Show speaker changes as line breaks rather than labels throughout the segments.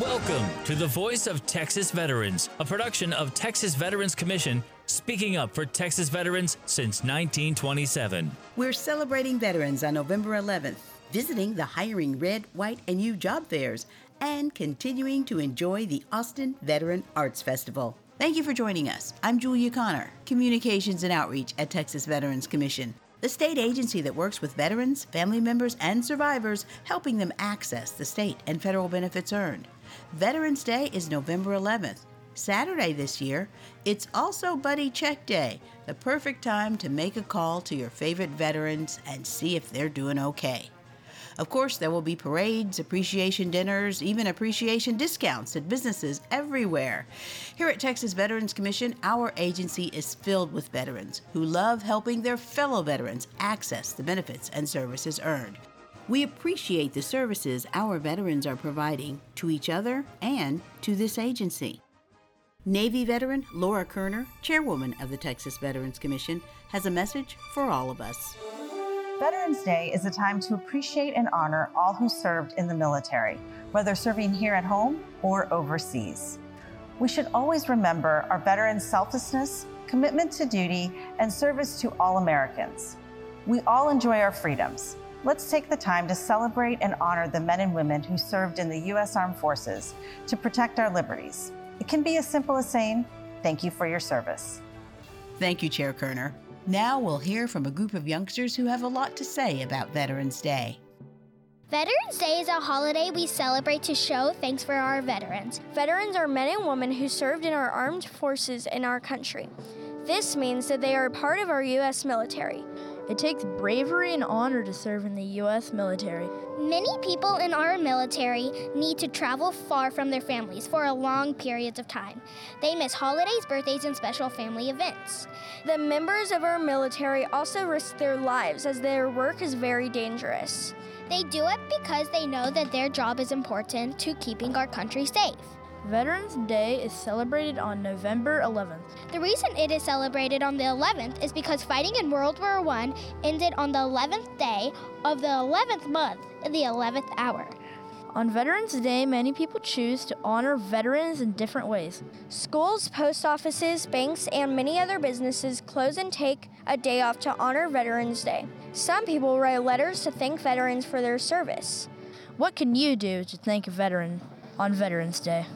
Welcome to the Voice of Texas Veterans, a production of Texas Veterans Commission, speaking up for Texas veterans since 1927.
We're celebrating veterans on November 11th, visiting the Hiring Red, White, and You job fairs, and continuing to enjoy the Austin Veteran Arts Festival. Thank you for joining us. I'm Julia Connor, Communications and Outreach at Texas Veterans Commission, the state agency that works with veterans, family members, and survivors, helping them access the state and federal benefits earned. Veterans Day is November 11th. Saturday this year, it's also Buddy Check Day, the perfect time to make a call to your favorite veterans and see if they're doing okay. Of course, there will be parades, appreciation dinners, even appreciation discounts at businesses everywhere. Here at Texas Veterans Commission, our agency is filled with veterans who love helping their fellow veterans access the benefits and services earned. We appreciate the services our veterans are providing to each other and to this agency. Navy veteran Laura Koerner, chairwoman of the Texas Veterans Commission, has a message for all of us.
Veterans Day is a time to appreciate and honor all who served in the military, whether serving here at home or overseas. We should always remember our veterans' selflessness, commitment to duty, and service to all Americans. We all enjoy our freedoms. Let's take the time to celebrate and honor the men and women who served in the U.S. Armed Forces to protect our liberties. It can be as simple as saying, Thank you for your service.
Thank you, Chair Koerner. Now we'll hear from a group of youngsters who have a lot to say about Veterans Day.
Veterans Day is a holiday we celebrate to show thanks for our veterans.
Veterans are men and women who served in our armed forces in our country. This means that they are part of our U.S. military.
It takes bravery and honor to serve in the U.S. military.
Many people in our military need to travel far from their families for a long periods of time. They miss holidays, birthdays, and special family events.
The members of our military also risk their lives as their work is very dangerous.
They do it because they know that their job is important to keeping our country safe.
Veterans Day is celebrated on November 11th.
The reason it is celebrated on the 11th is because fighting in World War I ended on the 11th day of the 11th month in the 11th hour.
On Veterans Day, many people choose to honor veterans in different ways.
Schools, post offices, banks, and many other businesses close and take a day off to honor Veterans Day. Some people write letters to thank veterans for their service.
What can you do to thank a veteran on Veterans Day?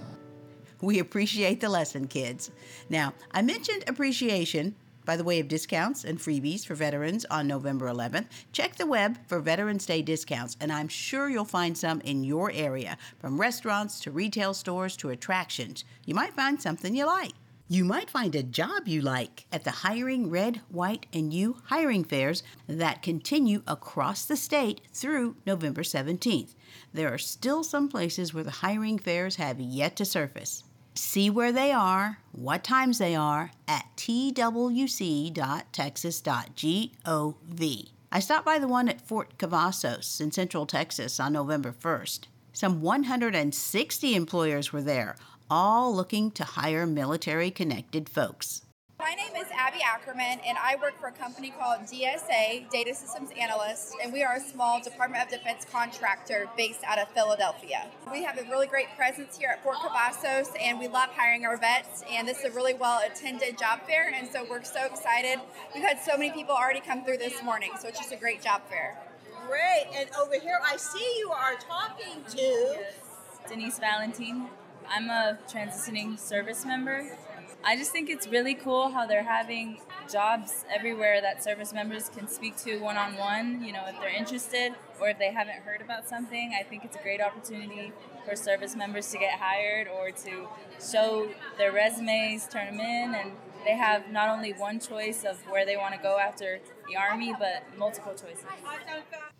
We appreciate the lesson, kids. Now, I mentioned appreciation by the way of discounts and freebies for veterans on November 11th. Check the web for Veterans Day discounts, and I'm sure you'll find some in your area, from restaurants to retail stores to attractions. You might find something you like. You might find a job you like at the Hiring Red, White, and You hiring fairs that continue across the state through November 17th. There are still some places where the hiring fairs have yet to surface. See where they are, what times they are at twc.texas.gov. I stopped by the one at Fort Cavazos in Central Texas on November 1st. Some 160 employers were there, all looking to hire military connected folks.
My name Abby Ackerman, and I work for a company called DSA, Data Systems Analyst, and we are a small Department of Defense contractor based out of Philadelphia. We have a really great presence here at Fort Cavazos, and we love hiring our vets, and this is a really well attended job fair, and so we're so excited. We've had so many people already come through this morning, so it's just a great job fair.
Great, and over here I see you are talking to
Denise Valentine. I'm a transitioning service member I just think it's really cool how they're having jobs everywhere that service members can speak to one on one, you know, if they're interested or if they haven't heard about something. I think it's a great opportunity for service members to get hired or to show their resumes, turn them in, and they have not only one choice of where they want to go after the Army, but multiple choices.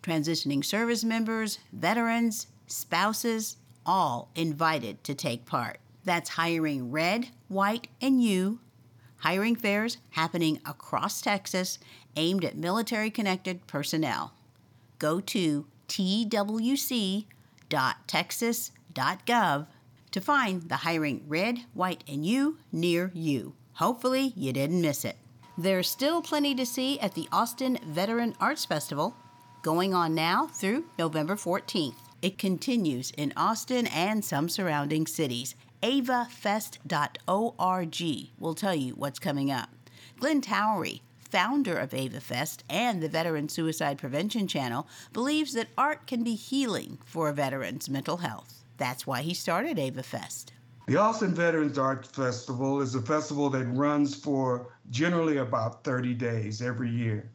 Transitioning service members, veterans, spouses, all invited to take part. That's hiring red, white, and you. Hiring fairs happening across Texas aimed at military connected personnel. Go to twc.texas.gov to find the Hiring Red, White, and You near you. Hopefully, you didn't miss it. There's still plenty to see at the Austin Veteran Arts Festival, going on now through November 14th. It continues in Austin and some surrounding cities. AvaFest.org will tell you what's coming up. Glenn Towery, founder of AvaFest and the Veteran Suicide Prevention Channel, believes that art can be healing for a veteran's mental health. That's why he started AvaFest.
The Austin Veterans Art Festival is a festival that runs for generally about 30 days every year.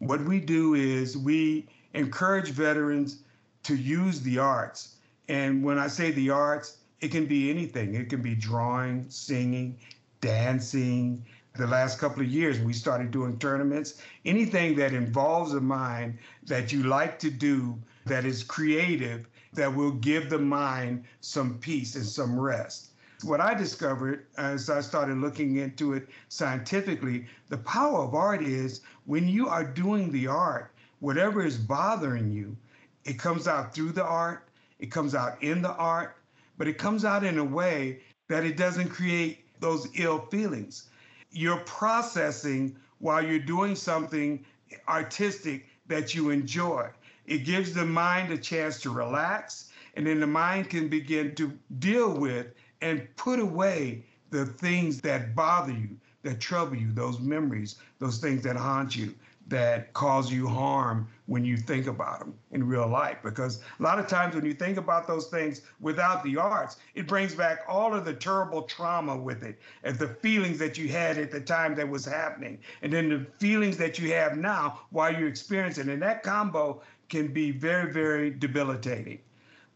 What we do is we encourage veterans to use the arts. And when I say the arts, it can be anything. It can be drawing, singing, dancing. The last couple of years, we started doing tournaments. Anything that involves a mind that you like to do that is creative, that will give the mind some peace and some rest. What I discovered as I started looking into it scientifically, the power of art is when you are doing the art, whatever is bothering you, it comes out through the art, it comes out in the art, but it comes out in a way that it doesn't create those ill feelings. You're processing while you're doing something artistic that you enjoy. It gives the mind a chance to relax, and then the mind can begin to deal with and put away the things that bother you, that trouble you, those memories, those things that haunt you that cause you harm when you think about them in real life. Because a lot of times when you think about those things without the arts, it brings back all of the terrible trauma with it and the feelings that you had at the time that was happening, and then the feelings that you have now while you're experiencing. And that combo can be very, very debilitating.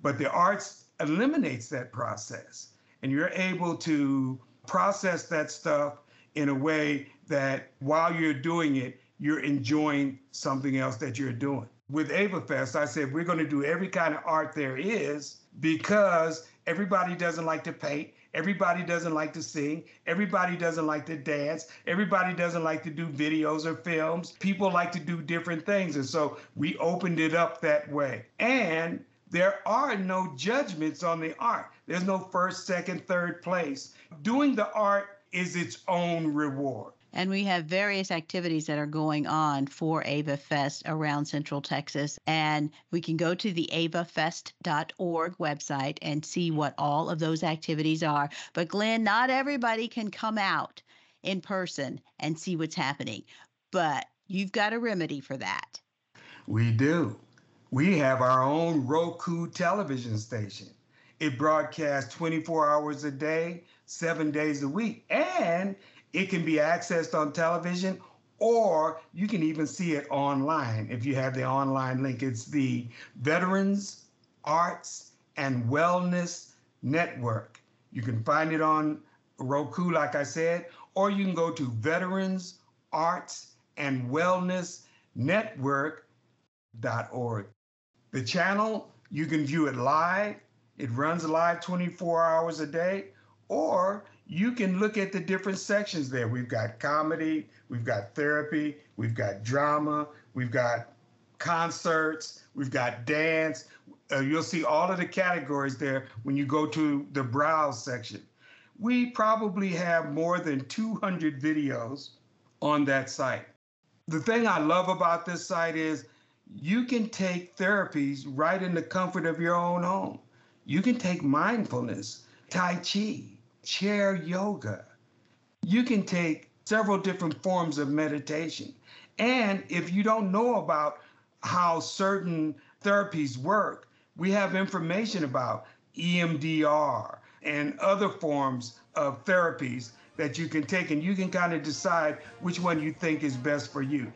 But the arts eliminates that process, and you're able to process that stuff in a way that while you're doing it, you're enjoying something else that you're doing. With AvaFest, I said we're going to do every kind of art there is because everybody doesn't like to paint. Everybody doesn't like to sing. Everybody doesn't like to dance. Everybody doesn't like to do videos or films. People like to do different things. And so we opened it up that way. And there are no judgments on the art. There's no first, second, third place. Doing the art is its own reward.
And we have various activities that are going on for Ava Fest around Central Texas. And we can go to the avafest.org website and see what all of those activities are. But, Glenn, not everybody can come out in person and see what's happening. But you've got a remedy for that.
We do. We have our own Roku television station. It broadcasts 24 hours a day, seven days a week. And it can be accessed on television or you can even see it online if you have the online link. It's the Veterans Arts and Wellness Network. You can find it on Roku, like I said, or you can go to Veterans Arts and Wellness Network.org. The channel, you can view it live. It runs live 24 hours a day, or you can look at the different sections there. We've got comedy, we've got therapy, we've got drama, we've got concerts, we've got dance. Uh, you'll see all of the categories there when you go to the browse section. We probably have more than 200 videos on that site. The thing I love about this site is you can take therapies right in the comfort of your own home. You can take mindfulness, Tai Chi, chair yoga. You can take several different forms of meditation. And if you don't know about how certain therapies work, we have information about EMDR and other forms of therapies that you can take, and you can kind of decide which one you think is best for you.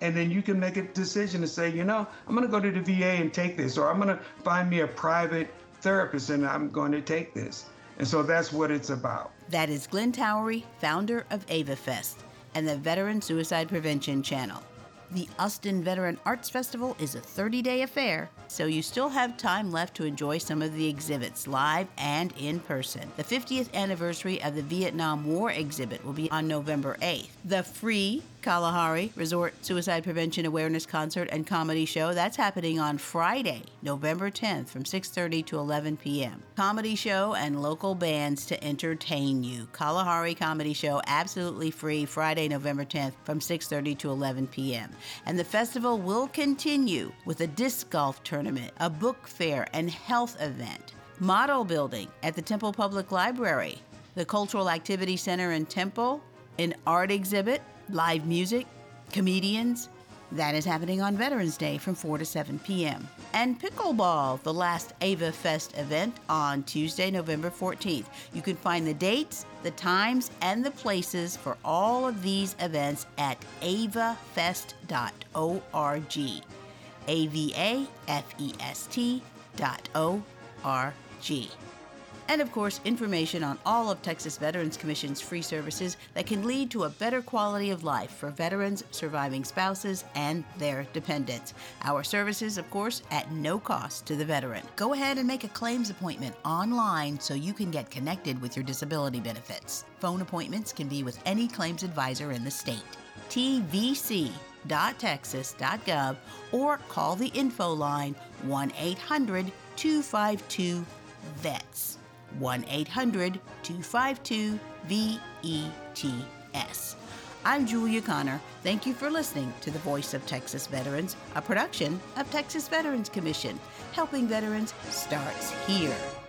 And then you can make a decision to say, you know, I'm going to go to the VA and take this, or I'm going to find me a private therapist and I'm going to take this. And so that's what it's about.
That is Glenn Towery, founder of AvaFest and the Veteran Suicide Prevention Channel. The Austin Veteran Arts Festival is a 30 day affair, so you still have time left to enjoy some of the exhibits live and in person. The 50th anniversary of the Vietnam War exhibit will be on November 8th. The free Kalahari Resort Suicide Prevention Awareness Concert and Comedy Show. That's happening on Friday, November 10th from 6:30 to 11 p.m. Comedy show and local bands to entertain you. Kalahari Comedy Show absolutely free Friday, November 10th from 6:30 to 11 p.m. And the festival will continue with a disc golf tournament, a book fair and health event, model building at the Temple Public Library, the Cultural Activity Center in Temple, an art exhibit, live music, comedians. That is happening on Veterans Day from 4 to 7 p.m. And Pickleball, the last Ava Fest event on Tuesday, November 14th. You can find the dates, the times, and the places for all of these events at avafest.org. A V A F E S T dot O R G and of course, information on all of Texas Veterans Commission's free services that can lead to a better quality of life for veterans, surviving spouses, and their dependents. Our services, of course, at no cost to the veteran. Go ahead and make a claims appointment online so you can get connected with your disability benefits. Phone appointments can be with any claims advisor in the state. tvc.texas.gov or call the info line 1 800 252 VETS. 1 800 252 VETS. I'm Julia Connor. Thank you for listening to The Voice of Texas Veterans, a production of Texas Veterans Commission. Helping veterans starts here.